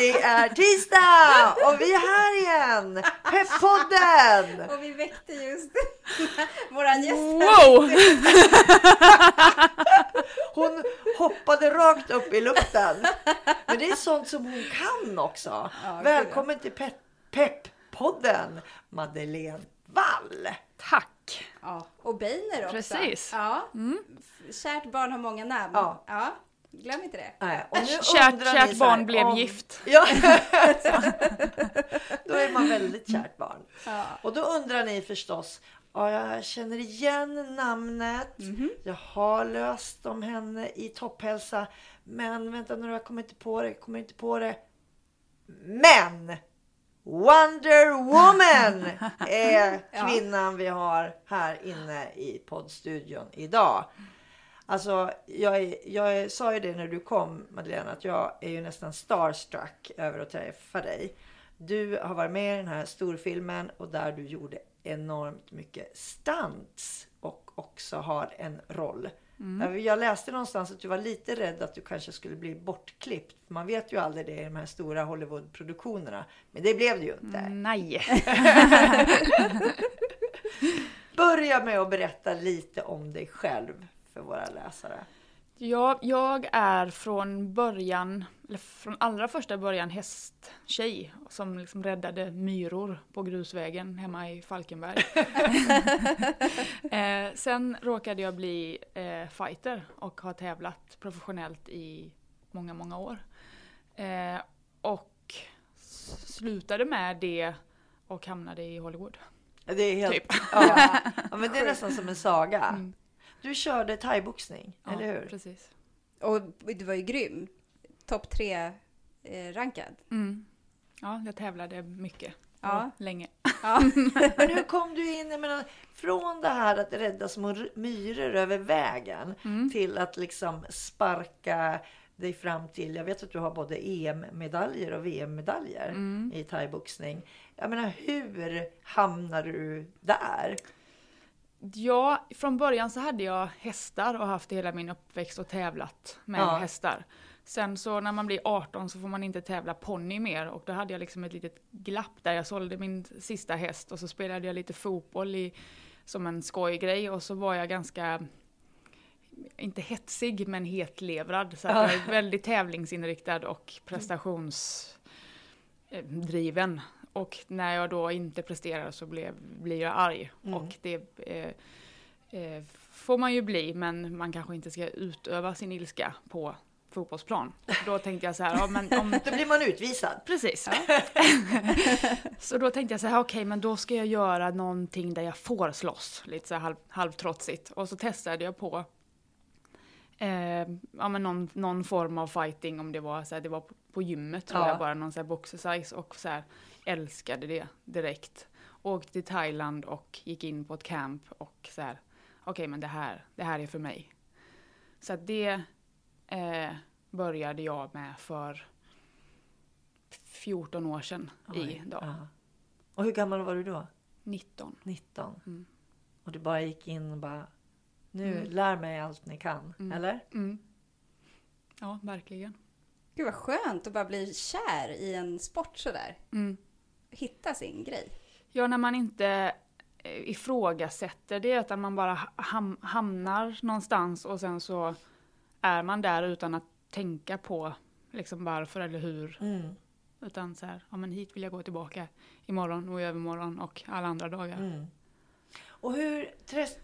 Det är tisdag och vi är här igen! Peppodden! Och vi väckte just våran gäst. Wow! Hon hoppade rakt upp i luften. Men det är sånt som hon kan också. Ja, Välkommen till Pe Pepp-podden, Madeleine Wall. Tack! Ja, och Beiner också. Precis. Ja. F- Kärt barn har många namn. Ja. Glöm inte det. Nej, och nu Kärt, kärt barn blev om- gift. Ja, då är man väldigt kärt barn. Ja. Och då undrar ni förstås, ja, jag känner igen namnet, Mhm. jag har löst om henne i topphälsa, men vänta nu, jag kommer inte på det, kommer inte på det. Men! Wonder Woman är Ja. kvinnan vi har här inne i poddstudion idag. Alltså, jag, är, jag sa ju det när du kom Madeleine, att jag är ju nästan starstruck över att träffa dig. Du har varit med i den här storfilmen och där du gjorde enormt mycket stunts och också har en roll. Jag- Jag läste någonstans att du var lite rädd att du kanske skulle bli bortklippt. Man vet ju aldrig det i de här stora Hollywood-produktionerna. Men det blev det ju inte. Nej. Börja med att berätta lite om dig själv för våra läsare. Ja, jag är från början, eller från allra första början hästtjej som liksom räddade myror på grusvägen hemma i Falkenberg. eh, sen råkade jag bli eh, fighter och har tävlat professionellt i många, många år. Eh, och slutade med det och hamnade i Hollywood. Det är helt... Typ. Ja. ja, men det är nästan som en saga. Mm. Du körde thaiboxning, Ja, eller hur? Precis. Och du var ju grym. Topp tre eh, rankad. Mm. Ja, jag tävlade mycket. Ja. Länge. Ja. Men hur kom du in, jag menar, från det här att rädda små myror över vägen Mm. till att liksom sparka dig fram till, jag vet att du har både EM-medaljer och VM-medaljer Mm. i thaiboxning. Jag menar, hur hamnade du där? Ja, från början så hade jag hästar och haft hela min uppväxt och tävlat med Ja. hästar. Sen så när man blir 18 så får man inte tävla ponny mer och då hade jag liksom ett litet glapp där jag sålde min sista häst och så spelade jag lite fotboll i, som en skojgrej och så var jag ganska, inte hetsig men hetlevrad. Så jag är väldigt tävlingsinriktad och prestationsdriven. Och när jag då inte presterar så blev, blir jag arg. Och det eh, eh, får man ju bli, men man kanske inte ska utöva sin ilska på fotbollsplan. Då tänkte jag så här, ja, men om, Då blir man utvisad. Precis. så då tänkte jag så här, okej men då ska jag göra någonting där jag får slåss, lite så här halv, halvtrotsigt. Och så testade jag på eh, ja, men någon, någon form av fighting, om det var, så här, det var på, på gymmet tror Ja. jag, bara någon så här boxersize och så här, älskade det direkt. Åkte till Thailand och gick in på ett camp och så här, okej men det här, det här är för mig. Så att det eh, började jag med för 14 år sedan Oj, idag. ja. Och hur gammal var du då? 19. 19. Mm. Och du bara gick in och bara, nu Mm. lär mig allt ni kan. Mm. Eller? Mm. Ja, verkligen. Gud vad skönt att bara bli kär i en sport sådär. Mm. Hitta sin grej. Ja, när man inte eh, ifrågasätter det, utan man bara ham hamnar någonstans och sen så är man där utan att tänka på liksom varför eller hur. Mm. Utan så här, ja men hit vill jag gå tillbaka imorgon och i övermorgon och alla andra dagar. Mm. Och hur test,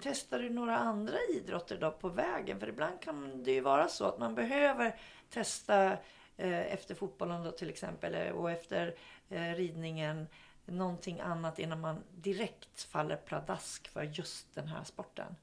testar du några andra idrotter då på vägen? För ibland kan det ju vara så att man behöver testa eh, efter fotbollen då till exempel och efter ridningen någonting annat innan man direkt faller pladask för just den här sporten.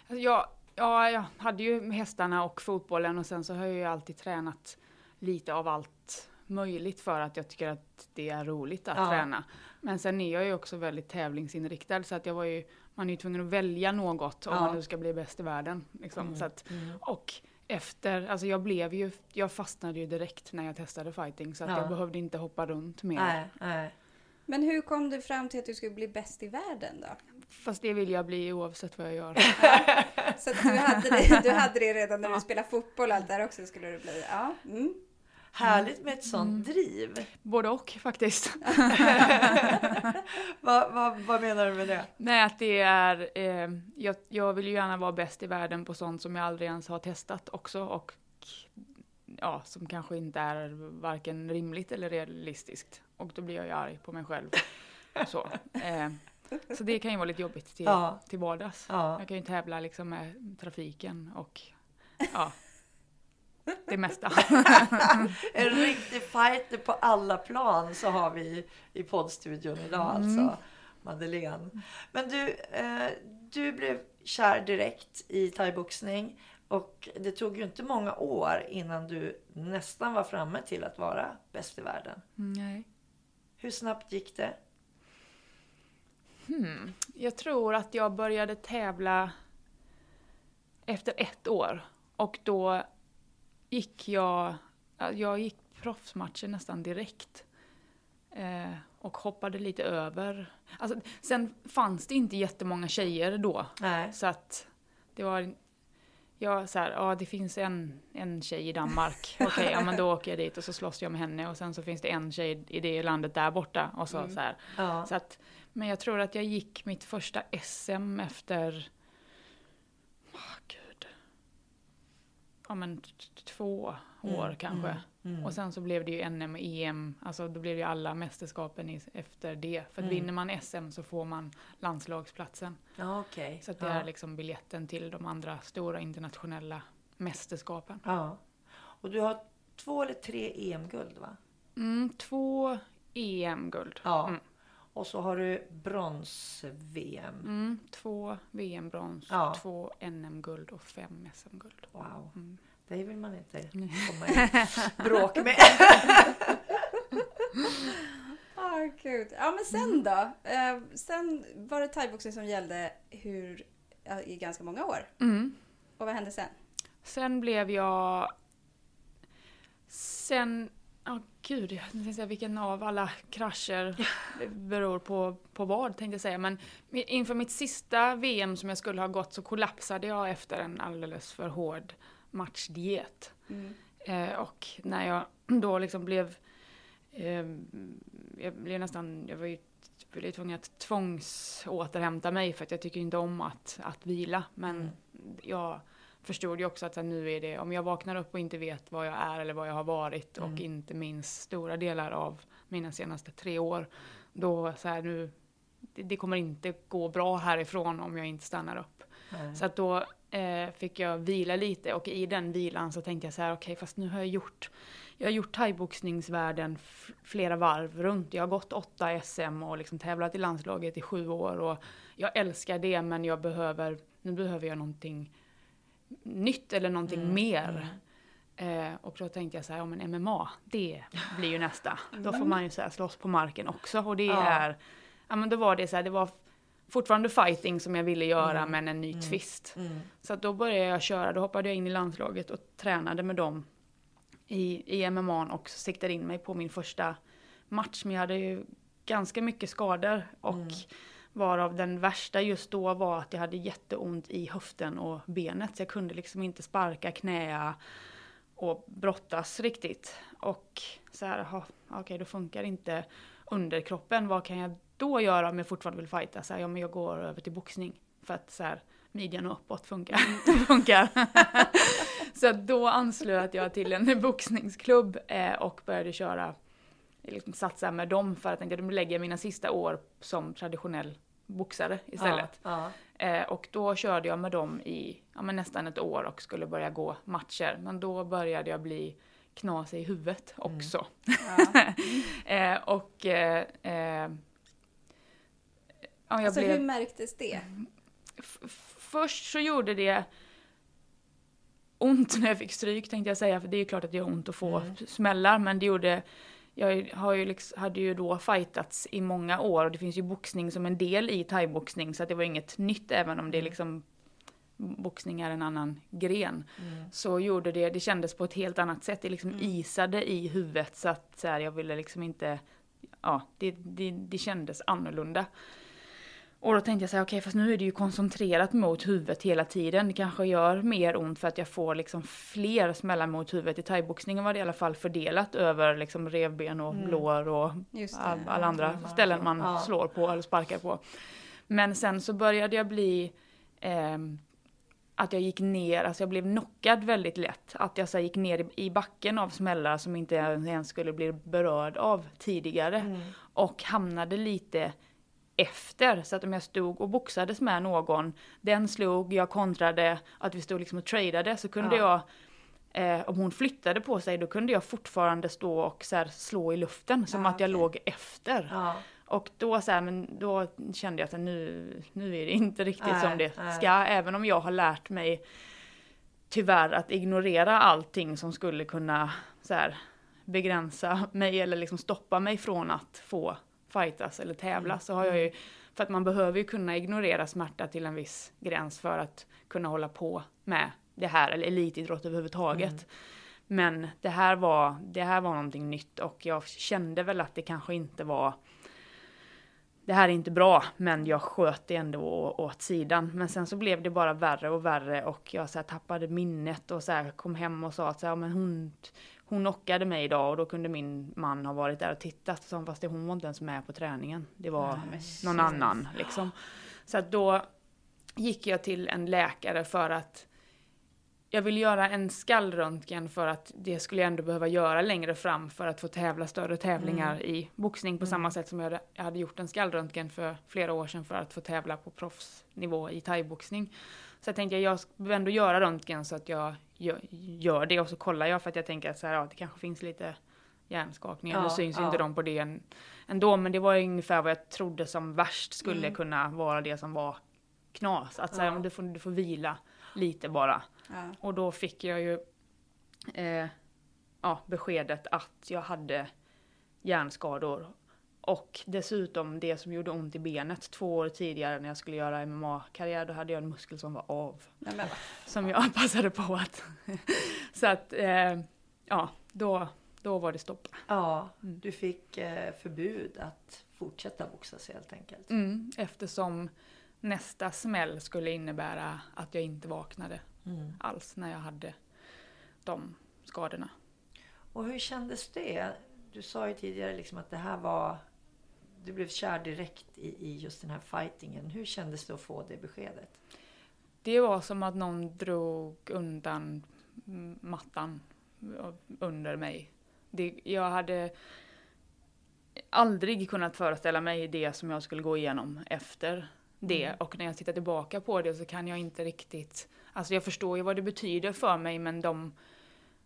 Alltså jag, ja, jag hade ju hästarna och fotbollen och sen så har jag ju alltid tränat lite av allt möjligt för att jag tycker att det är roligt att Ja. träna. Men sen är jag ju också väldigt tävlingsinriktad så att jag var ju, man är ju tvungen att välja något om Ja. man nu ska bli bäst i världen. Liksom. Så att, och efter, alltså jag blev ju, jag fastnade ju direkt när jag testade fighting så att Ja. jag behövde inte hoppa runt mer. Nej, nej. Men hur kom du fram till att du skulle bli bäst i världen då? Fast det vill jag bli oavsett vad jag gör. Så att du, hade det, du hade det redan när du spelade fotboll och allt där också skulle du bli? Ja. Mm. Härligt med ett sånt driv. Både och faktiskt. Vad, vad, vad menar du med det? Nej, att det är... Eh, jag, jag vill ju gärna vara bäst i världen på sånt som jag aldrig ens har testat också och ja, som kanske inte är varken rimligt eller realistiskt. Och då blir jag ju arg på mig själv. Så, eh, så det kan ju vara lite jobbigt till, Ja. till vardags. Ja. Jag kan ju tävla liksom med trafiken och ja, det mesta. En riktig fighter på alla plan så har vi i poddstudion idag Mm. alltså. Madeleine. Men du, eh, du blev kär direkt i thaiboxning och det tog ju inte många år innan du nästan var framme till att vara bäst i världen. Nej. Hur snabbt gick det? Hmm. Jag tror att jag började tävla efter ett år. Och då gick jag, ja, jag gick proffsmatcher nästan direkt. Eh, och hoppade lite över. Alltså, sen fanns det inte jättemånga tjejer då. Nej. Så att det var, ja så här, ja det finns en, en tjej i Danmark. Okej, ja men då åker jag dit och så slåss jag med henne. Och sen så finns det en tjej i det landet där borta. Och så, så här. Ja. Så att, men jag tror att jag gick mitt första SM efter... Åh, gud. Ja, men två år Mm, kanske. mm, mm. Och sen så blev det ju NM och EM. Alltså då blev det ju alla mästerskapen i, efter det. För att Mm. vinner man SM så får man landslagsplatsen. Ja, okej. Så att det ja. är liksom biljetten till de andra stora internationella mästerskapen. ja. Och du har två eller tre EM-guld va? Mm, två EM-guld. Ja. Mm. Och så har du brons-VM. Mm, två VM-brons, Ja. två NM-guld och fem SM-guld. Wow. Mm. Det vill man inte komma i bråk med. Ah, gud. Ja, men sen då? Eh, sen var det thaiboxning som gällde hur, i ganska många år. Mm. Och vad hände sen? Sen blev jag... Sen... Ja, gud, jag tänkte säga vilken av alla krascher beror på, på vad, tänkte jag säga. Men inför mitt sista VM som jag skulle ha gått så kollapsade jag efter en alldeles för hård matchdiet. Mm. Eh, och när jag då liksom blev... Eh, jag blev nästan... Jag var ju blev tvungen att tvångsåterhämta mig för att jag tycker inte om att, att vila. Men Mm. jag förstod ju också att här, nu är det, om jag vaknar upp och inte vet vad jag är eller vad jag har varit och Mm. inte minns stora delar av mina senaste tre år. Då så här nu, det, det kommer inte gå bra härifrån om jag inte stannar upp. Nej. Så att då eh, fick jag vila lite och i den vilan så tänkte jag så här, okej fast nu har jag gjort, jag har gjort thaiboxningsvärlden flera varv runt. Jag har gått åtta SM och liksom tävlat i landslaget i sju år och jag älskar det men jag behöver, nu behöver jag någonting nytt eller någonting Mm, mer. Eh, och då tänkte jag så här, ja men MMA, det blir ju nästa. Då får man ju så här slåss på marken också och det Ja. är, ja men då var det så här, det var fortfarande fighting som jag ville göra Mm, men en ny mm. twist. Mm. Så då började jag köra, då hoppade jag in i landslaget och tränade med dem i, i MMA och siktade in mig på min första match. Men jag hade ju ganska mycket skador och Mm. Varav den värsta just då var att jag hade jätteont i höften och benet. Så jag kunde liksom inte sparka, knäa och brottas riktigt. Och så här, okej då funkar inte underkroppen. Vad kan jag då göra om jag fortfarande vill fighta? Så här, ja men jag går över till boxning. För att så här, midjan och uppåt funkar. funkar. så då anslöt jag till en boxningsklubb eh, och började köra, liksom satsa med dem för att att de lägger mina sista år som traditionell boxare istället. Ja, Eh, och då körde jag med dem i ja, men nästan ett år och skulle börja gå matcher. Men då började jag bli knasig i huvudet också. Ja. eh, och eh, eh, ja, jag Alltså blev... hur märktes det? Först så gjorde det ont när jag fick stryk tänkte jag säga, för det är ju klart att det gör ont att få Mm. smällar, men det gjorde jag har ju liksom, hade ju då fightats i många år och det finns ju boxning som en del i thaiboxning så att det var inget nytt även om det är liksom boxning är en annan gren. Mm. Så gjorde det, det kändes på ett helt annat sätt, det liksom Mm. isade i huvudet så att så här, jag ville liksom inte, ja det, det, det kändes annorlunda. Och då tänkte jag så här, okej fast nu är det ju koncentrerat mot huvudet hela tiden. Det kanske gör mer ont för att jag får liksom fler smällar mot huvudet. I thaiboxningen var det i alla fall fördelat över liksom revben och Mm. lår och det. all, alla andra Mm. ställen man Ja. slår på eller sparkar på. Men sen så började jag bli ehm, att jag gick ner, alltså jag blev knockad väldigt lätt. Att jag så gick ner i, backen av smällar som inte jag ens skulle bli berörd av tidigare. Mm. Och hamnade lite efter. Så att om jag stod och boxades med någon, den slog, jag kontrade, att vi stod liksom och tradade så kunde Ja. jag Eh, om hon flyttade på sig då kunde jag fortfarande stå och så här, slå i luften som Ah, att jag okej. låg efter. Ja. Och då, så här, men då kände jag att nu, nu är det inte riktigt Nej, som det nej. ska. Även om jag har lärt mig tyvärr att ignorera allting som skulle kunna så här, begränsa mig eller liksom stoppa mig från att få fightas eller tävla. Mm. Så har jag ju, för att man behöver ju kunna ignorera smärta till en viss gräns för att kunna hålla på med det här, eller elitidrott överhuvudtaget. Mm. Men det här, var, det här var någonting nytt och jag kände väl att det kanske inte var det här är inte bra, men jag sköt det ändå åt sidan. Men sen så blev det bara värre och värre och jag så här tappade minnet och så här kom hem och sa att så här, men hon, hon knockade mig idag och då kunde min man ha varit där och tittat. Så, fast det, hon var inte ens med på träningen. Det var Nej, någon annan liksom. Så att då gick jag till en läkare för att jag ville göra en skallröntgen för att det skulle jag ändå behöva göra längre fram för att få tävla större tävlingar i boxning på samma sätt som jag hade, jag gjort en skallröntgen för flera år sedan för att få tävla på proffsnivå i thaiboxning. Så jag tänkte jag behöver ändå göra röntgen så att jag gör, det och så kollar jag för att jag tänker att så här, ja, det kanske finns lite hjärnskakningar. Ja, nu syns ja. inte de på det än, ändå men det var ungefär vad jag trodde som värst skulle Mm. kunna vara det som var knas. Att säga, Ja. du, får, du får vila lite bara. Ja. Och då fick jag ju eh, ja, beskedet att jag hade hjärnskador. Och dessutom det som gjorde ont i benet två år tidigare när jag skulle göra MMA-karriär, då hade jag en muskel som var av. Nej, Som jag passade på att... så att, eh, ja, då, då var det stopp. ja, Mm. du fick eh, förbud att fortsätta boxas helt enkelt. Mm, eftersom nästa smäll skulle innebära att jag inte vaknade Mm. alls när jag hade de skadorna. Och hur kändes det? Du sa ju tidigare liksom att det här var... Du blev kär direkt i, i just den här fightingen. Hur kändes det att få det beskedet? Det var som att någon drog undan mattan under mig. Det, jag hade aldrig kunnat föreställa mig det som jag skulle gå igenom efter det. Mm. Och när jag tittar tillbaka på det så kan jag inte riktigt... Alltså jag förstår ju vad det betyder för mig men de...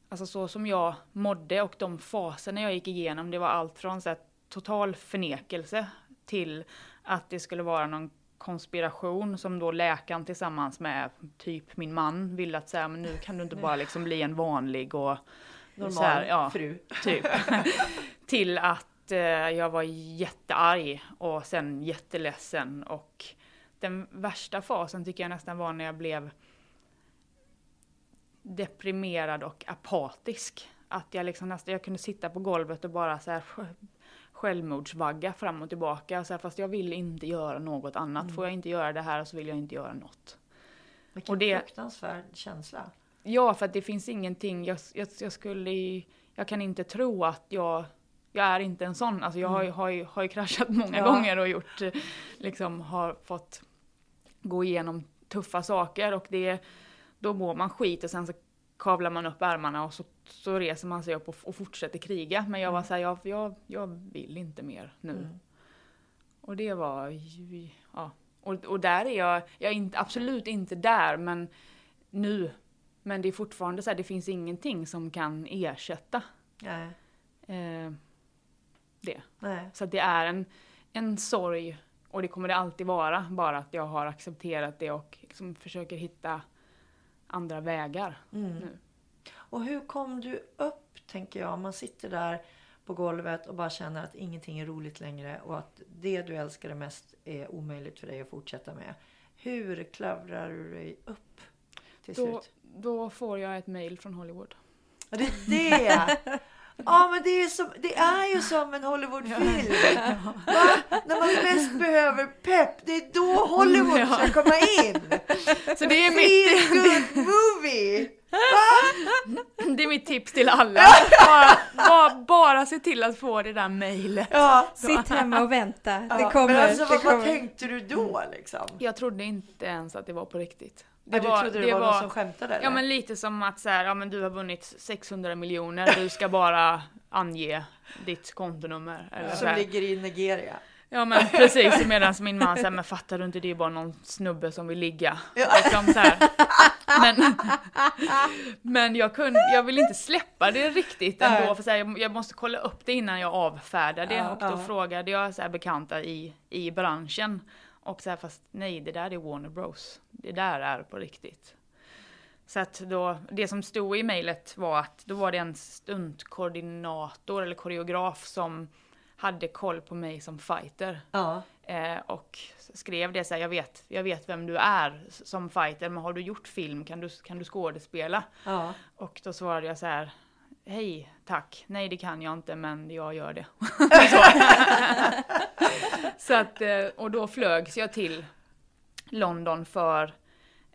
Alltså så som jag mådde och de faserna jag gick igenom det var allt från så här, total förnekelse till att det skulle vara någon konspiration som då läkaren tillsammans med typ min man ville att säga men nu kan du inte bara liksom bli en vanlig och Normal här, ja. fru. typ. till att eh, jag var jättearg och sen jätteledsen och den värsta fasen tycker jag nästan var när jag blev deprimerad och apatisk. Att jag liksom nästan, jag kunde sitta på golvet och bara så här självmordsvagga fram och tillbaka. Så här, fast jag vill inte göra något annat. Får jag inte göra det här så vill jag inte göra något. Vilken Och det- fruktansvärd känsla. Ja, för att det finns ingenting, jag, jag, jag skulle jag kan inte tro att jag, jag är inte en sån. Alltså jag har, ju- har, ju, har ju kraschat många Ja. gånger och gjort, liksom har fått gå igenom tuffa saker och det, då mår man skit och sen så kavlar man upp ärmarna och så, så reser man sig upp och, och fortsätter kriga. Men jag var såhär, jag, jag, jag vill inte mer nu. Mm. Och det var ju, ja. Och, och där är jag, jag är inte, absolut inte där, men nu. Men det är fortfarande så här, det finns ingenting som kan ersätta Nej. eh, det. Nej. Så det är en, en sorg, och det kommer det alltid vara, bara att jag har accepterat det och liksom försöker hitta andra vägar Mm. nu. Och hur kom du upp, tänker jag, man sitter där på golvet och bara känner att ingenting är roligt längre och att det du älskade mest är omöjligt för dig att fortsätta med. Hur klavrar du dig upp till Då, slut? då får jag ett mail från Hollywood. Det är det! Ja, men det är, som, det är ju som en Hollywoodfilm. Va? När man mest behöver pepp, det är då Hollywood ska komma in. Så det är mitt, Feel good movie! det är mitt tips till alla. Bara, bara, bara se till att få det där mejlet. Ja, Sitt hemma och vänta. Det ja. kommer. Men alltså, det vad, vad kommer. tänkte du då liksom? Jag trodde inte ens att det var på riktigt. Det du trodde det, var, någon som skämtade eller? Ja men lite som att så här, ja men du har vunnit 600 miljoner, du ska bara ange ditt kontonummer. Eller Som ligger i Nigeria. Ja men precis, medan min man säger men fattar du inte, det är bara någon snubbe som vill ligga. Liksom så här. Men, men jag, kunde, jag vill inte släppa det riktigt ändå, för så här, jag, jag måste kolla upp det innan jag avfärdar det. Ja, och då ja. frågade jag så här, bekanta i, i branschen, och så här, fast nej, det där är Warner Bros. Det där är på riktigt. Så att då, det som stod i mejlet var att då var det en stuntkoordinator eller koreograf som hade koll på mig som fighter. Ja. Eh, och skrev det så här, jag vet, jag vet vem du är som fighter, men har du gjort film, kan du, kan du skådespela? ja. Och då svarade jag så här, hej, tack, nej det kan jag inte, men jag gör det. så. så att, eh, och då flögs jag till London för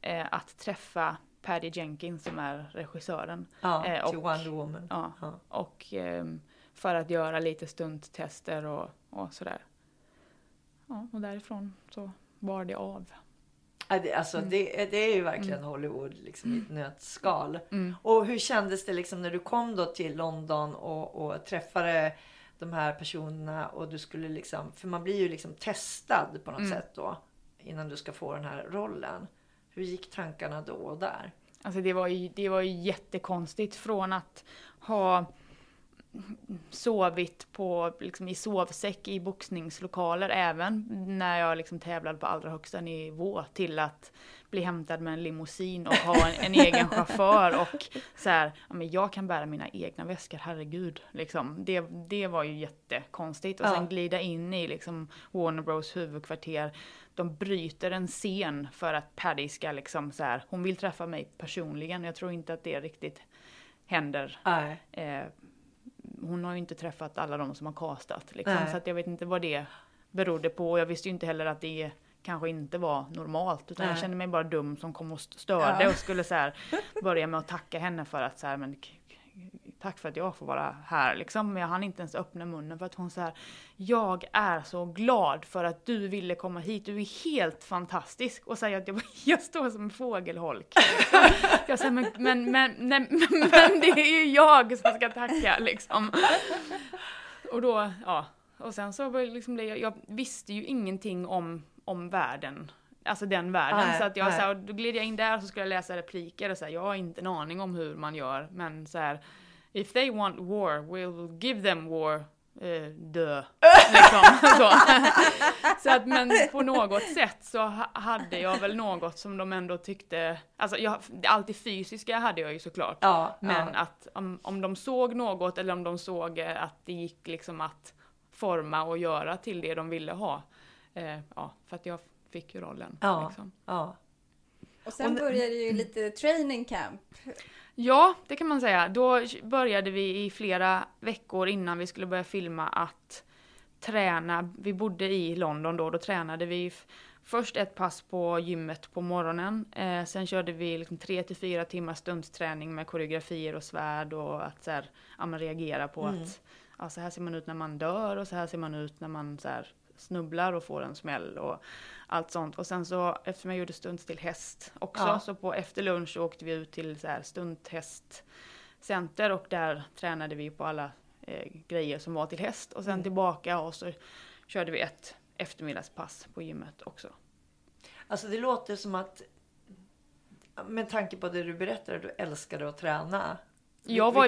eh, att träffa Paddy Jenkins som är regissören. ja. Eh, till och- Wonder Woman. Ja, Ja. och ehm, för att göra lite stunttester och, och sådär. Ja, och därifrån så bar det av. Alltså, Mm. det, det är ju verkligen Hollywood liksom, i ett nötskal. Mm. Och hur kändes det liksom när du kom då till London och, och träffade de här personerna och du skulle liksom, för man blir ju liksom testad på något Mm. sätt då innan du ska få den här rollen. Hur gick tankarna då och där? Alltså det var ju, det var ju jättekonstigt från att ha sovit på, liksom i sovsäck i boxningslokaler även när jag liksom tävlade på allra högsta nivå till att bli hämtad med en limousin och ha en, en egen chaufför och så här, ja, men jag kan bära mina egna väskor, herregud. Liksom. Det, det var ju jättekonstigt. Och Ja. sen glida in i liksom Warner Bros huvudkvarter. De bryter en scen för att Paddy ska liksom så här, hon vill träffa mig personligen. Jag tror inte att det riktigt händer Nej. eh, hon har ju inte träffat alla de som har castat. Liksom, så att jag vet inte vad det berodde på. Och jag visste ju inte heller att det kanske inte var normalt. Utan jag Nej. kände mig bara dum som kom och störde Ja. och skulle så här, börja med att tacka henne för att så här, men Tack för att jag får vara här liksom. Men jag hann inte ens öppna munnen för att hon så här, Jag är så glad för att du ville komma hit. Du är helt fantastisk. Och säger att jag, jag står som en fågelholk. Jag säger, men, men, men, men, men det är ju jag som ska tacka liksom. Och då, ja. Och sen så liksom jag, jag visste ju ingenting om, om världen. Alltså den världen. Nej, så att jag nej. så här, då gled jag in där och så skulle jag läsa repliker och så här, jag har inte en aning om hur man gör. Men så här, if they want war, we'll give them war. Uh, dö. Liksom, så. så att, men på något sätt så ha- hade jag väl något som de ändå tyckte, alltså jag, allt det fysiska hade jag ju såklart. Ja, Men ja. att om, om de såg något eller om de såg eh, att det gick liksom att forma och göra till det de ville ha. Eh, ja, för att jag fick ju rollen. Ja. Liksom. ja. Och sen Och- började ju lite training camp. Ja, det kan man säga. Då började vi i flera veckor innan vi skulle börja filma att träna. Vi bodde i London då, då tränade vi först ett pass på gymmet på morgonen. Eh, sen körde vi liksom tre till fyra timmar stundsträning med koreografier och svärd och att så här, ja, reagera på Mm. att ja, så här ser man ut när man dör och så här ser man ut när man så här, snubblar och får en smäll och allt sånt. Och sen så, eftersom jag gjorde stunts till häst också, Ja. så på efter lunch åkte vi ut till så här stunthästcenter och där tränade vi på alla eh, grejer som var till häst. Och sen Mm. tillbaka och så körde vi ett, eftermiddagspass på gymmet också. Alltså det låter som att med tanke på det du berättade, du älskade att träna. Jag var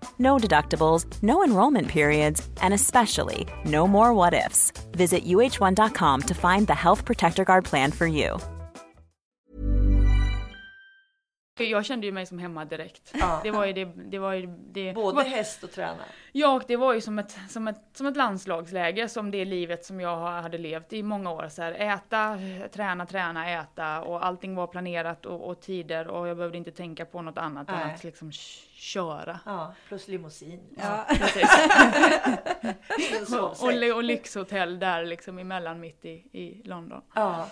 No deductibles, no enrollment periods, and especially no more what ifs. Visit uh1.com to find the Health Protector Guard plan for you. Jag kände ju mig som hemma direkt. Ja. Det var ju det, det var ju det. Både var, häst och träna. ja, och det var ju som ett, som, ett, som ett landslagsläge, som det livet som jag hade levt i många år. Så här, äta, träna, träna, äta och allting var planerat och, och tider och jag behövde inte tänka på något annat än Nej. att liksom köra. Ja, plus limousin. Ja. Ingen Och, och, och lyxhotell där liksom emellan mitt i, i London. Ja,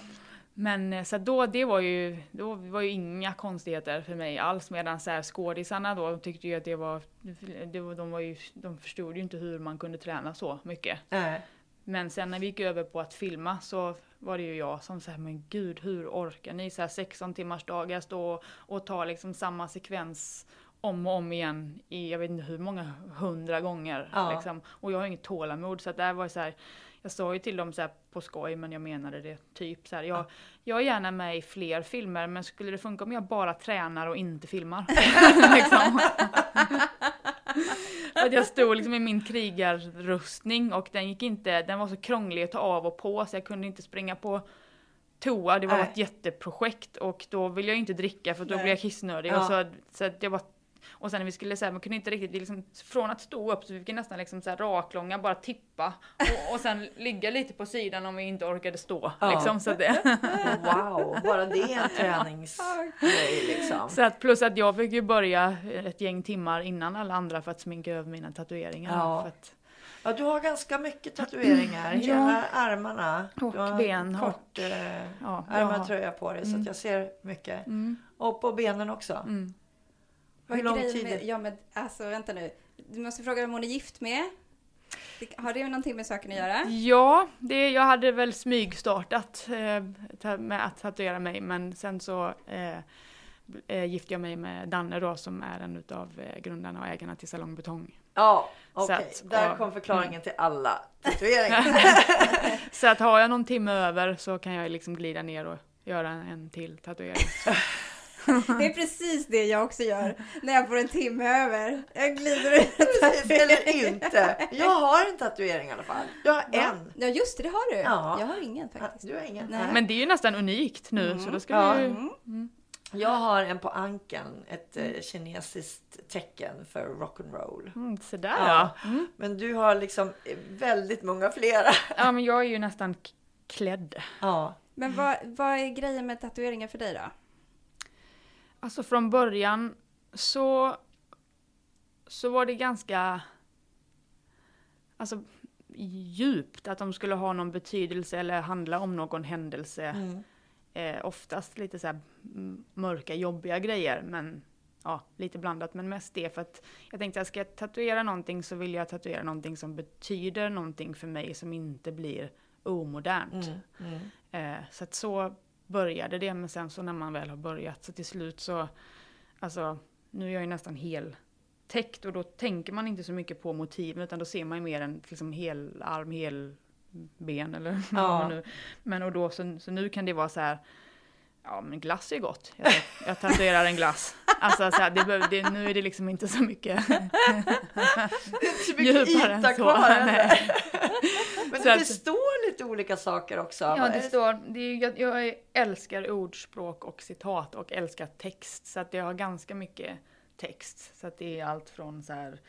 Men eh, så då, det var ju, då var ju inga konstigheter för mig alls. Medan så här, skådisarna då tyckte ju att det var, det var, de, var ju, de förstod ju inte hur man kunde träna så mycket. nej. Men sen när vi gick över på att filma så var det ju jag som sa, men gud hur orkar ni? Så här 16 timmars dagar stå och, ta liksom samma sekvens om och om igen i jag vet inte hur många hundra gånger. Ja. Liksom. Och jag har inget tålamod så att där var det så här, jag sa ju till dem så här på skoj men jag menade det typ så här. Jag, jag är gärna med i fler filmer men skulle det funka om jag bara tränar och inte filmar? liksom. att jag stod liksom i min krigarrustning och den gick inte, den var så krånglig att ta av och på så jag kunde inte springa på toa, det var Nej. ett jätteprojekt och då ville jag inte dricka för då Nej. blev jag kissnödig. Ja. Och, så, så jag var, och sen när vi skulle säga man kunde inte riktigt, liksom, från att stå upp så vi fick nästan liksom så här raklånga bara tippa och, och sen ligga lite på sidan om vi inte orkade stå. Ja. Liksom, så, det, Wow, bara det är en träningsgrej liksom. så att plus att jag fick ju börja ett gäng timmar innan alla andra för att sminka över mina tatueringar. Ja. För att, Ja, du har ganska mycket tatueringar. Ja. Hela armarna. Och du har en ben Kort eh, ja, ärmad tröja på dig så att jag ser mycket. Mm. Och på benen också. Mm. Hur lång tid? Med, ja, men alltså vänta nu. Du måste fråga vem hon är gift med. Har det någonting med saken att göra? Ja, det, jag hade väl smygstartat eh, med att tatuera mig men sen så eh, eh, gifte jag mig med Danne då som är en utav eh, grundarna och ägarna till Salong Betong. Ja, okej. att- Där och- kom förklaringen till alla tatueringar. Så att har jag någon timme över så kan jag liksom glida ner och göra en, en till tatuering. Det är precis det jag också gör när jag får en timme över. Jag glider ut. Precis, Eller inte. Jag har en tatuering i alla fall. Jag har en. Ja just det, det har du. Ja. Jag har ingen Ja, faktiskt. Du har ingen? Nej. men det är ju nästan unikt nu så då ska Ja. vi ju... Mm. Jag har en på ankeln. Ett eh, kinesiskt tecken för rock'n'roll. Mm, så där Ja. ja. Mm. Men du har liksom eh, väldigt många flera. Ja men jag är ju nästan klädd. Ja. Men vad, vad är grejen med tatueringar för dig då? Alltså från början så, så var det ganska alltså, djupt att de skulle ha någon betydelse eller handla om någon händelse. Mm. Eh, oftast lite så mörka, jobbiga grejer, men ja, lite blandat. Men mest det för att jag tänkte att ska jag tatuera någonting så vill jag tatuera någonting som betyder någonting för mig som inte blir omodernt. Mm. Mm. Eh, så att så började det, men sen så när man väl har börjat så till slut så, alltså nu är jag ju nästan hel täckt och då tänker man inte så mycket på motiven utan då ser man ju mer en liksom hel arm, hel ben eller Ja. nu. Men och då så, så nu kan det vara så här, ja men glass är gott, jag, jag tatuerar en glass. Alltså så här, det, behöver- det, nu är det liksom inte så mycket Så mycket djupare än yta så. kvar. Men det att- står lite olika saker också. Ja, det står, det är, jag, jag älskar ordspråk och citat och älskar text. Så att jag har ganska mycket text. Så att det är allt från så här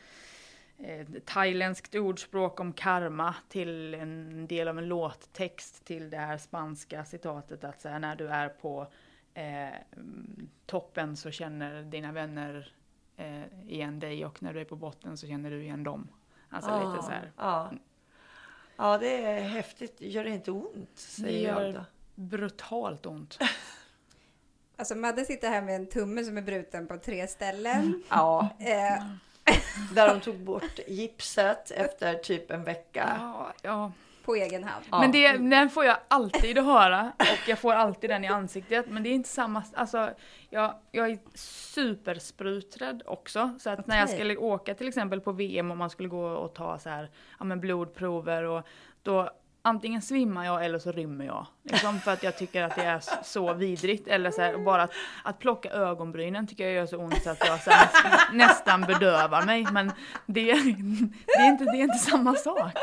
eh, thailändskt ordspråk om karma till en del av en låttext till det här spanska citatet att så här, när du är på eh, toppen så känner dina vänner eh, igen dig och när du är på botten så känner du igen dem. Alltså lite så här. Ja. Ja, det är häftigt. Gör det inte ont? Det Säger jag gör då. brutalt ont. Alltså Madde sitter här med en tumme som är bruten på tre ställen. Ja, Eh, där de tog bort gipset efter typ en vecka. Ja, ja. På egen hand. Ja. Men det, den får jag alltid höra och jag får alltid den i ansiktet. Men det är inte samma, alltså jag, jag är superspruträdd också. Så att när jag skulle åka till exempel på VM och man skulle gå och ta så här, ja men blodprover och då antingen svimmar jag eller så rymmer jag. Liksom för att jag tycker att det är så vidrigt. Eller så här, bara att, att plocka ögonbrynen tycker jag gör så ont så att jag så här, nästan, bedövar mig. Men det, det, är inte, det är inte samma sak.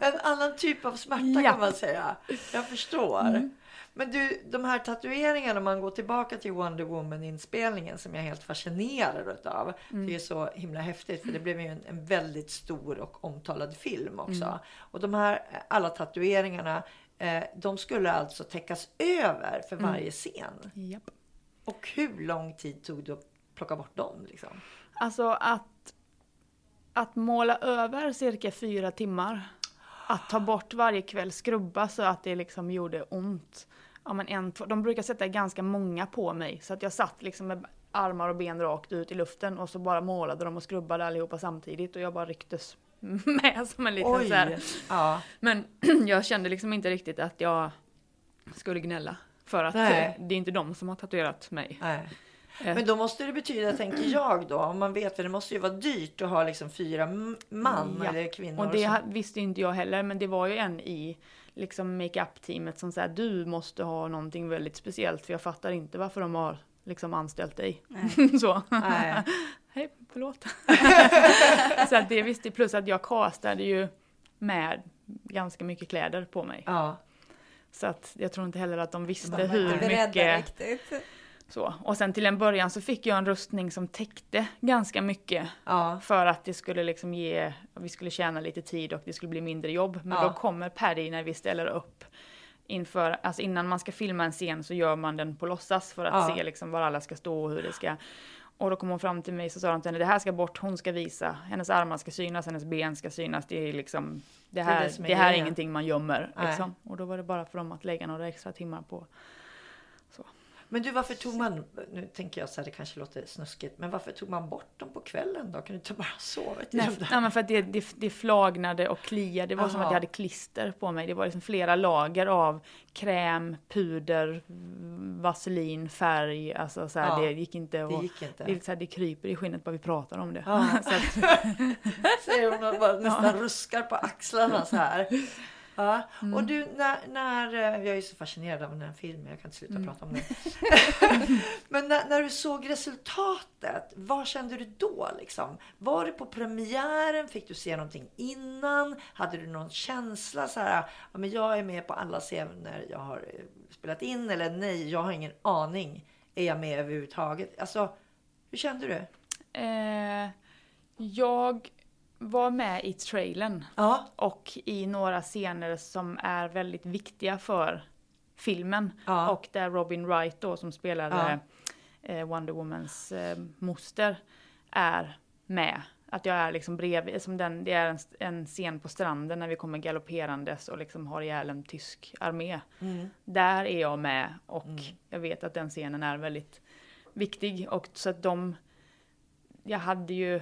En annan typ av smärta Ja. Mm. kan man säga. Jag förstår. Men du, de här tatueringarna, om man går tillbaka till Wonder Woman-inspelningen som jag är helt fascinerad utav. Mm. Det är så himla häftigt för det blev ju en, en väldigt stor och omtalad film också. Mm. Och de här, alla tatueringarna, eh, de skulle alltså täckas över för Mm. varje scen. Japp. Och hur lång tid tog det att plocka bort dem? Liksom? Alltså att, att måla över cirka fyra timmar. Att ta bort varje kväll, skrubba så att det liksom gjorde ont. Ja, men en, två, de brukar sätta ganska många på mig så att jag satt liksom med armar och ben rakt ut i luften och så bara målade de och skrubbade allihopa samtidigt och jag bara rycktes med som en liten så här. Ja. Men jag kände liksom inte riktigt att jag skulle gnälla. För att Nej. det är inte de som har tatuerat mig. Nej. Eh. Men då måste det betyda, tänker jag då, om man vet för det måste ju vara dyrt att ha liksom fyra man Ja. eller kvinnor. Och det ha- visste inte jag heller, men det var ju en i liksom makeup-teamet som sa du måste ha någonting väldigt speciellt för jag fattar inte varför de har liksom anställt dig. så. Nej. Hej, förlåt. så att det visste plus att jag castade ju med ganska mycket kläder på mig. Ja. Så att jag tror inte heller att de visste De hur mycket. riktigt. Så. Och sen till en början så fick jag en rustning som täckte ganska mycket. Ja. För att det skulle liksom ge, vi skulle tjäna lite tid och det skulle bli mindre jobb. Men Ja. då kommer Paddy när vi ställer upp inför, alltså innan man ska filma en scen så gör man den på låtsas för att Ja. se liksom var alla ska stå och hur det ska. Och då kom hon fram till mig så sa de till henne, det här ska bort, hon ska visa, hennes armar ska synas, hennes ben ska synas, det är liksom, det är här, det det är här är ingenting man gömmer. Liksom. Och då var det bara för dem att lägga några extra timmar på. Men du, varför tog man, nu tänker jag så här, det kanske låter snuskigt, men varför tog man bort dem på kvällen då? Kan du inte bara sovit i Nej, nej men för att det, det, det flagnade och kliade. Det var som Aha. att jag hade klister på mig. Det var liksom flera lager av kräm, puder, vaselin, färg. Alltså så här, Ja, det gick inte Det att... gick inte. Det, så här, det kryper i skinnet bara vi pratar om det. Ja. så att, Säger hon och bara nästan ruskar på axlarna så här. Ja. Mm. Och du, när, när, eh, jag är så fascinerad av den här filmen, jag kan inte sluta Mm. prata om den. Men när, när du såg resultatet, vad kände du då? Liksom? Var det på premiären? Fick du se någonting innan? Hade du någon känsla så här, ja, men jag är med på alla scener jag har eh, spelat in eller nej, jag har ingen aning. Är jag med överhuvudtaget? Alltså, hur kände du? eh, jag var med i trailern. Ja, Och i några scener som är väldigt viktiga för filmen. Ja. Och där Robin Wright då som spelade Ja. eh, Wonder Womans eh, moster är med. Att jag är liksom bredvid, som den, det är en, en scen på stranden när vi kommer galopperandes och liksom har ihjäl en tysk armé. Mm. Där är jag med och jag vet att den scenen är väldigt viktig. Och så att de, jag hade ju,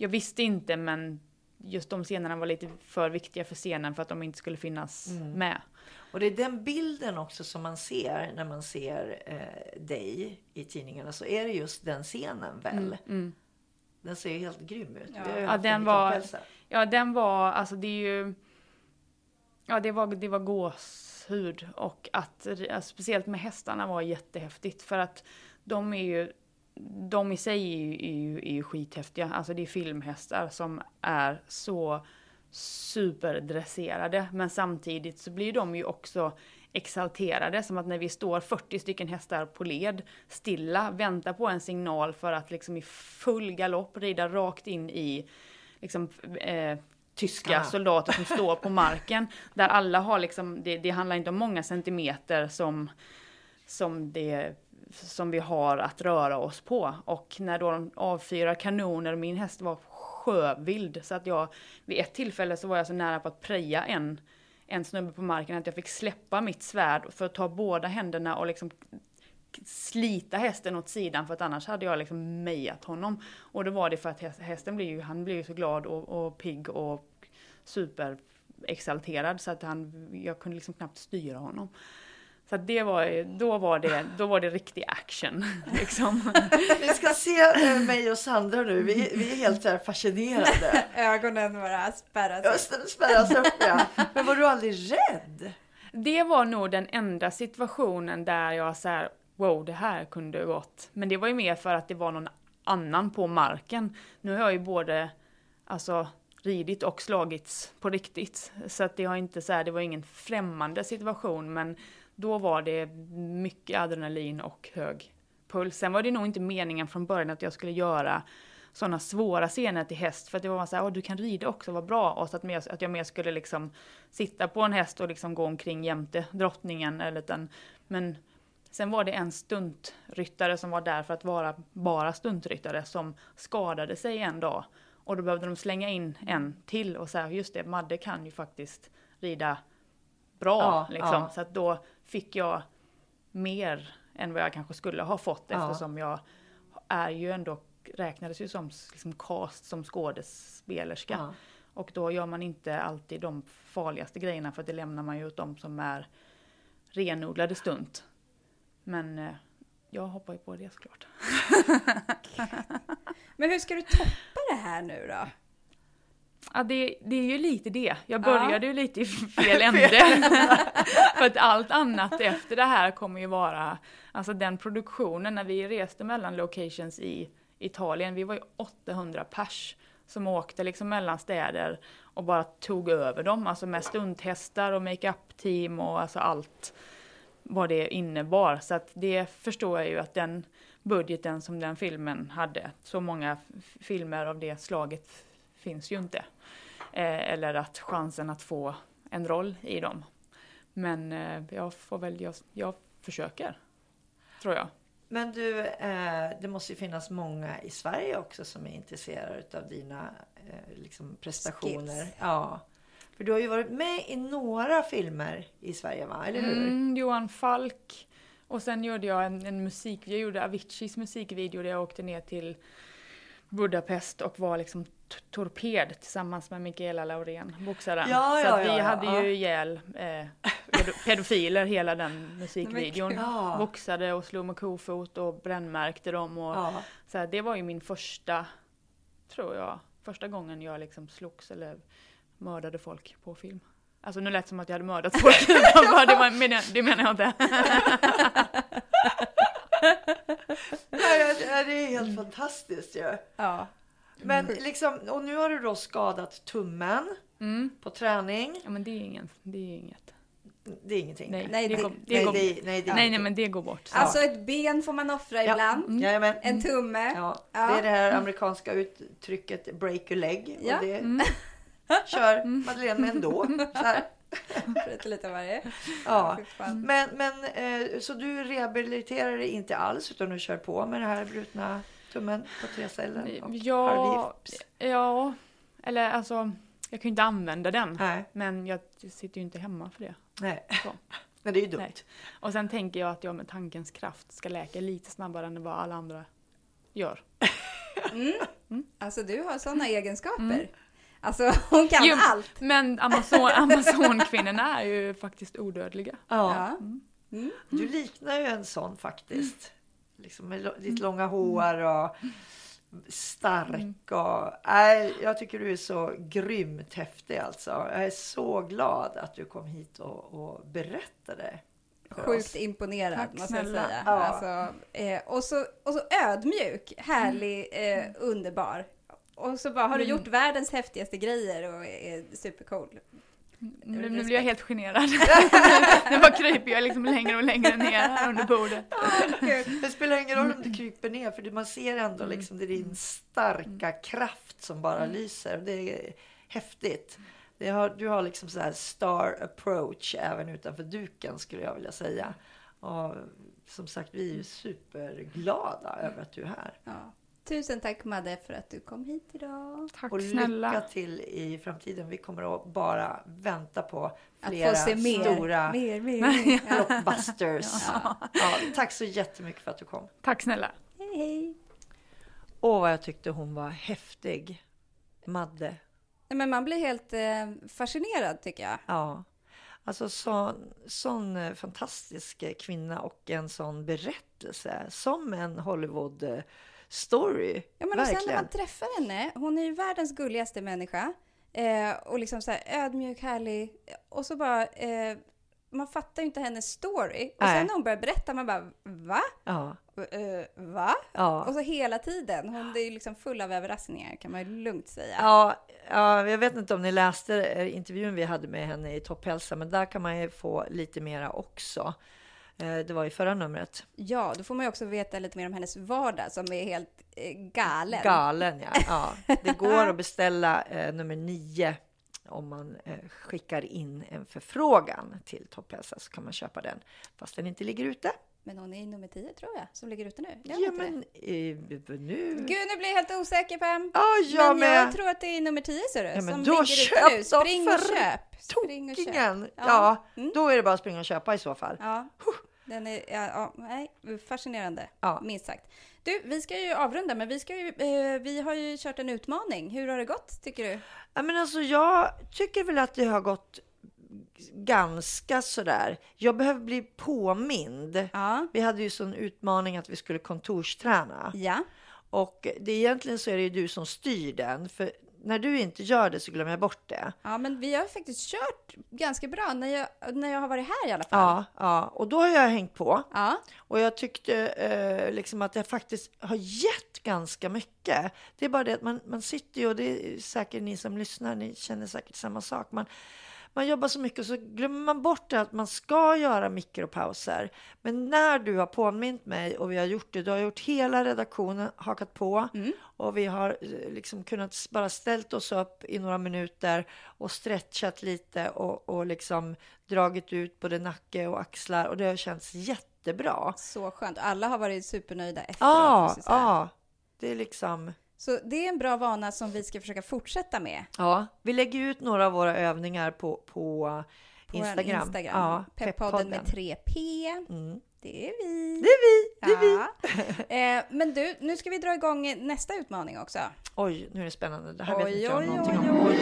jag visste inte men just de scenerna var lite för viktiga för scenen för att de inte skulle finnas med. Och det är den bilden också som man ser när man ser eh, dig i tidningarna. Så är det just den scenen väl? Den ser ju helt grym ut. Mm, Ja, haft den var-. Ja, den var, alltså det är ju... Ja, det var, det var gåshud och att, alltså, speciellt med hästarna var jättehäftigt för att de är ju, de i sig är ju, är ju, är ju skithäftiga. Alltså det är filmhästar som är så superdresserade men samtidigt så blir de ju också exalterade, som att när vi står 40 stycken hästar på led, stilla, väntar på en signal för att liksom i full galopp rida rakt in i liksom, eh, tyska Ah. soldater som står på marken. Där alla har liksom, det, det handlar inte om många centimeter som, som, det, som vi har att röra oss på. Och när då de avfyrar kanoner, min häst var sjövild. Så att jag, vid ett tillfälle så var jag så nära på att preja en, en snubbe på marken att jag fick släppa mitt svärd för att ta båda händerna och liksom slita hästen åt sidan för att annars hade jag liksom mejat honom. Och då var det för att hästen blir ju, han blir ju så glad och, och pigg och superexalterad så att han, jag kunde liksom knappt styra honom. Så att det var, då var det, då var det riktig action liksom. Ni ska se eh, mig och Sandra nu. Vi, vi är helt så här fascinerade. Ögonen bara spärras upp. spärras upp ja. Men var du aldrig rädd? Det var nog den enda situationen där jag så här, wow, det här kunde gått. Men det var ju mer för att det var någon annan på marken. Nu har jag ju både, alltså, ridit och slagits på riktigt. Så att det har inte så här, det var ingen främmande situation, men då var det mycket adrenalin och hög puls. Sen var det nog inte meningen från början att jag skulle göra sådana svåra scener till häst, för att det var så här, "Åh, du kan rida också, vad bra. Och så att, mer, att jag mer skulle liksom sitta på en häst och liksom gå omkring jämte drottningen. Eller den. Men sen var det en stuntryttare som var där för att vara bara stuntryttare som skadade sig en dag. Och då behövde de slänga in en till och säga, just det, Madde kan ju faktiskt rida bra. Ja, liksom. ja. Så att då fick jag mer än vad jag kanske skulle ha fått Ja. eftersom jag är ju ändå, räknades ju som liksom cast som skådespelerska. Ja. Och då gör man inte alltid de farligaste grejerna för det lämnar man ju åt de som är renodlade stunt. Men eh, jag hoppar ju på det såklart. Men hur ska du toppa det här nu då? Ja, det, det är ju lite det. Jag Ja. började ju lite i fel ände. För att allt annat efter det här kommer ju vara, alltså den produktionen när vi reste mellan locations i Italien, vi var ju 800 pers som åkte liksom mellan städer och bara tog över dem, alltså med stunthästar och makeup-team och alltså allt vad det innebar. Så att det förstår jag ju att den budgeten som den filmen hade, så många filmer av det slaget finns ju inte. Eh, eller att chansen att få en roll i dem. Men eh, jag får väl, jag, jag försöker. Tror jag. Men du, eh, det måste ju finnas många i Sverige också som är intresserade av dina eh, liksom prestationer. Skills. Ja. För du har ju varit med i några filmer i Sverige, va? Eller hur? Mm, Johan Falk. Och sen gjorde jag en, en musik, jag gjorde Aviciis musikvideo där jag åkte ner till Budapest och var liksom torped tillsammans med Mikaela Laurén, boxaren. Ja, Så ja, att vi ja, hade ju ihjäl eh, pedo- pedofiler hela den musikvideon. Ja. Boxade och slog med kofot och brännmärkte dem. Och, så här, det var ju min första, tror jag, första gången jag liksom slogs eller mördade folk på film. Alltså nu lät det som att jag hade mördat folk. det, var, men det menar jag inte. Ja, ja, det är helt fantastiskt ju. Ja. Men liksom, och nu har du då skadat tummen Mm. på träning. Ja men det är, ingen, det är inget. Det är ingenting. Nej, Nej, det, det- går, det nej, går, det, nej, nej, nej, ingenting. men det går bort. Alltså ett ben får man offra Ja. ibland. Mm. Jajamän. En tumme. Ja, Ja. det är det här amerikanska uttrycket break a leg. Ja. Och det Mm. kör Madeleine med ändå. Så här. Lite, lite av varje. Ja. Men, men eh, så du rehabiliterar dig inte alls utan du kör på med det här brutna tummen på tre ställen? och Ja, halvgips? ja, eller alltså, jag kan ju inte använda den. Nej, Men jag sitter ju inte hemma för det. nej. Så. Men det är ju dumt. Nej. Och sen tänker jag att jag med tankens kraft ska läka lite snabbare än vad alla andra gör. Alltså du har sådana egenskaper. Alltså hon kan Jo, allt. Men Amazon, Amazonkvinnorna är ju faktiskt odödliga. Ja. Ja. Mm. Du liknar ju en sån faktiskt. Liksom med ditt långa hår och stark och... Nej, jag tycker du är så grymt häftig alltså. Jag är så glad att du kom hit och, och berättade. Sjukt oss. imponerad Tack måste jag säga. Ja. Alltså, eh, och, så, och så ödmjuk, härlig, eh, underbar. Och så bara har du Mm. gjort världens häftigaste grejer och är supercool. Nu, nu blir jag helt generad. nu bara kryper jag liksom längre och längre ner under bordet. Det spelar ingen roll om du kryper ner för man ser ändå Mm. liksom det är din starka kraft som bara lyser. Det är häftigt. Det har, du har liksom så här star approach även utanför duken skulle jag vilja säga. Och som sagt, vi är ju superglada över att du är här. Ja. Tusen tack Madde för att du kom hit idag. Tack Och snälla. lycka till i framtiden. Vi kommer att bara vänta på Att flera få se mer. stora Mer, mer, mer. Ja. blockbusters. Ja. tack så jättemycket för att du kom. Tack snälla. Hej, hej. Åh, vad jag tyckte hon var häftig. Madde. Nej, men man blir helt eh, fascinerad tycker jag. Ja. Alltså sån, sån eh, fantastisk eh, kvinna och en sån berättelse. Som en Hollywood-story. Ja, men och sen när Verkligen. man träffar henne, hon är ju världens gulligaste människa. Eh, och liksom så här ödmjuk, härlig. Och så bara, eh, man fattar ju inte hennes story. Och Nej. sen när hon börjar berätta, man bara, va? Ja. Eh, va? Ja. Och så hela tiden. Hon är ju liksom full av överraskningar kan man ju lugnt säga. Ja, ja, jag vet inte om ni läste eh, intervjun vi hade med henne i Topphälsa, men där kan man ju få lite mera också. Eh, Det var i förra numret. Ja, då får man ju också veta lite mer om hennes vardag som är helt eh, galen. Galen, ja. ja. Det går att beställa eh, nummer nio om man eh, skickar in en förfrågan till Topphälsa så kan man köpa den fast den inte ligger ute. Men hon är i nummer 10 tror jag, som ligger ute nu. Gör Ja, men eh, nu... Gud, nu blir jag helt osäker Pam. Ja, jag men jag tror att det är nummer 10 ser du, Ja, men som då ligger ute nu. Spring och köp. Spring och köp. Ja. Ja, Mm. då är det bara att springa och köpa i så fall. Ja, den är, ja, nej, fascinerande, Ja. minst sagt. Du, vi ska ju avrunda, men vi, ska ju, eh, vi har ju kört en utmaning. Hur har det gått, tycker du? Ja, men alltså, jag tycker väl att det har gått ganska sådär. Jag behöver bli påmind. Ja. Vi hade ju sån utmaning att vi skulle kontorsträna. Ja. Och det, egentligen så är det ju du som styr den. För när du inte gör det så glömmer jag bort det. Ja, men vi har faktiskt kört ganska bra när jag, när jag har varit här i alla fall. Ja, ja, och då har jag hängt på. Ja. Och jag tyckte eh, liksom att det faktiskt har gett ganska mycket. Det är bara det att man, man sitter ju, och det är säkert ni som lyssnar, ni känner säkert samma sak. Man, man jobbar så mycket och så glömmer man bort det att man ska göra mikropauser. Men när du har påmint mig och vi har gjort det, då har gjort hela redaktionen hakat på och vi har eh, liksom kunnat bara ställt oss upp i några minuter och stretchat lite och, och liksom dragit ut både nacke och axlar och det har känts jättebra. Så skönt. Alla har varit supernöjda efteråt. Ja, ja. Det är liksom... Så det är en bra vana som vi ska försöka fortsätta med. Ja, vi lägger ut några av våra övningar på, på, På Instagram. Instagram. Ja, Peppodden med 3P. Mm. Det är vi. Det är vi! Det är vi! ja. eh, men du, nu ska vi dra igång nästa utmaning också. Oj, nu är det spännande. Det här vet Oj, inte jag oj, någonting oj, om. oj.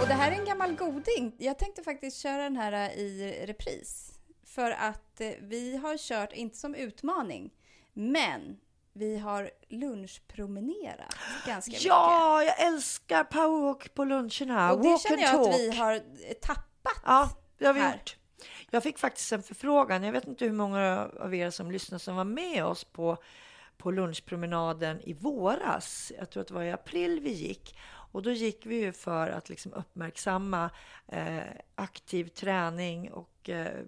Och det här är en gammal goding. Jag tänkte faktiskt köra den här i repris. För att eh, vi har kört, inte som utmaning, men vi har lunchpromenerat ganska mycket. Ja, jag älskar powerwalk på luncherna. Och det Walk känner jag att talk. vi har eh, tappat. Ja, det har vi här. gjort. Jag fick faktiskt en förfrågan. Jag vet inte hur många av er som lyssnar som var med oss på, på lunchpromenaden i våras. Jag tror att det var i april vi gick. Och då gick vi ju för att liksom uppmärksamma eh, aktiv träning och eh,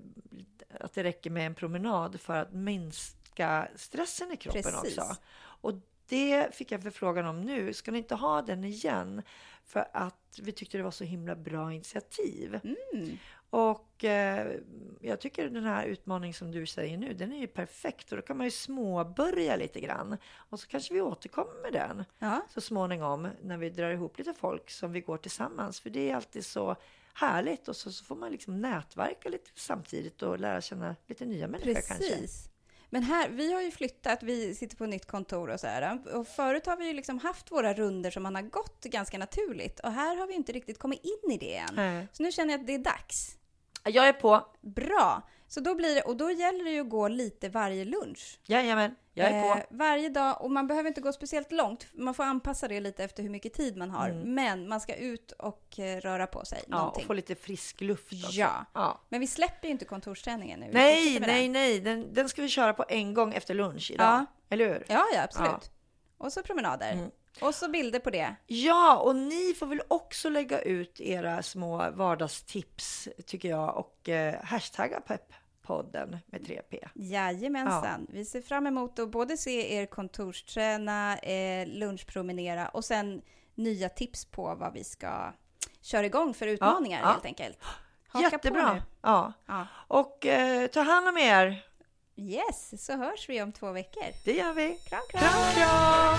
att det räcker med en promenad för att minska stressen i kroppen Precis. också. Och det fick jag förfrågan om nu. Ska ni inte ha den igen? För att vi tyckte det var så himla bra initiativ. Mm. Och eh, jag tycker den här utmaningen som du säger nu, den är ju perfekt. Och då kan man ju småbörja lite grann. Och så kanske vi återkommer med den Ja. så småningom när vi drar ihop lite folk som vi går tillsammans. För det är alltid så härligt och så, så får man liksom nätverka lite samtidigt och lära känna lite nya människor kanske. Precis. Men här, vi har ju flyttat, vi sitter på nytt kontor och så här. Och förut har vi ju liksom haft våra runder som man har gått ganska naturligt. Och här har vi inte riktigt kommit in i det än. Nej. Så nu känner jag att det är dags. Jag är på. Bra! Så då blir det, och då gäller det ju att gå lite varje lunch. Jajamän, jag är på. Eh, varje dag, och man behöver inte gå speciellt långt. Man får anpassa det lite efter hur mycket tid man har. Men man ska ut och eh, röra på sig. Ja, någonting. och få lite frisk luft också. Ja. ja. Men vi släpper ju inte kontorsträningen nu. Nej, nej, den. nej. Den, den ska vi köra på en gång efter lunch idag. Ja. Eller hur? Ja, ja, absolut. Ja. Och så promenader. Mm. Och så bilder på det. Ja, och ni får väl också lägga ut era små vardagstips tycker jag och eh, hashtagga pepppodden med 3P. Jajamensan. Vi ser fram emot att både se er kontorsträna, eh, lunchpromenera och sen nya tips på vad vi ska köra igång för utmaningar ja. helt enkelt. Haka på Jättebra. nu. Ja. Ja. Och eh, ta hand om er. Yes, så hörs vi om två veckor. Det gör vi. Kram, kram! Kram, kram!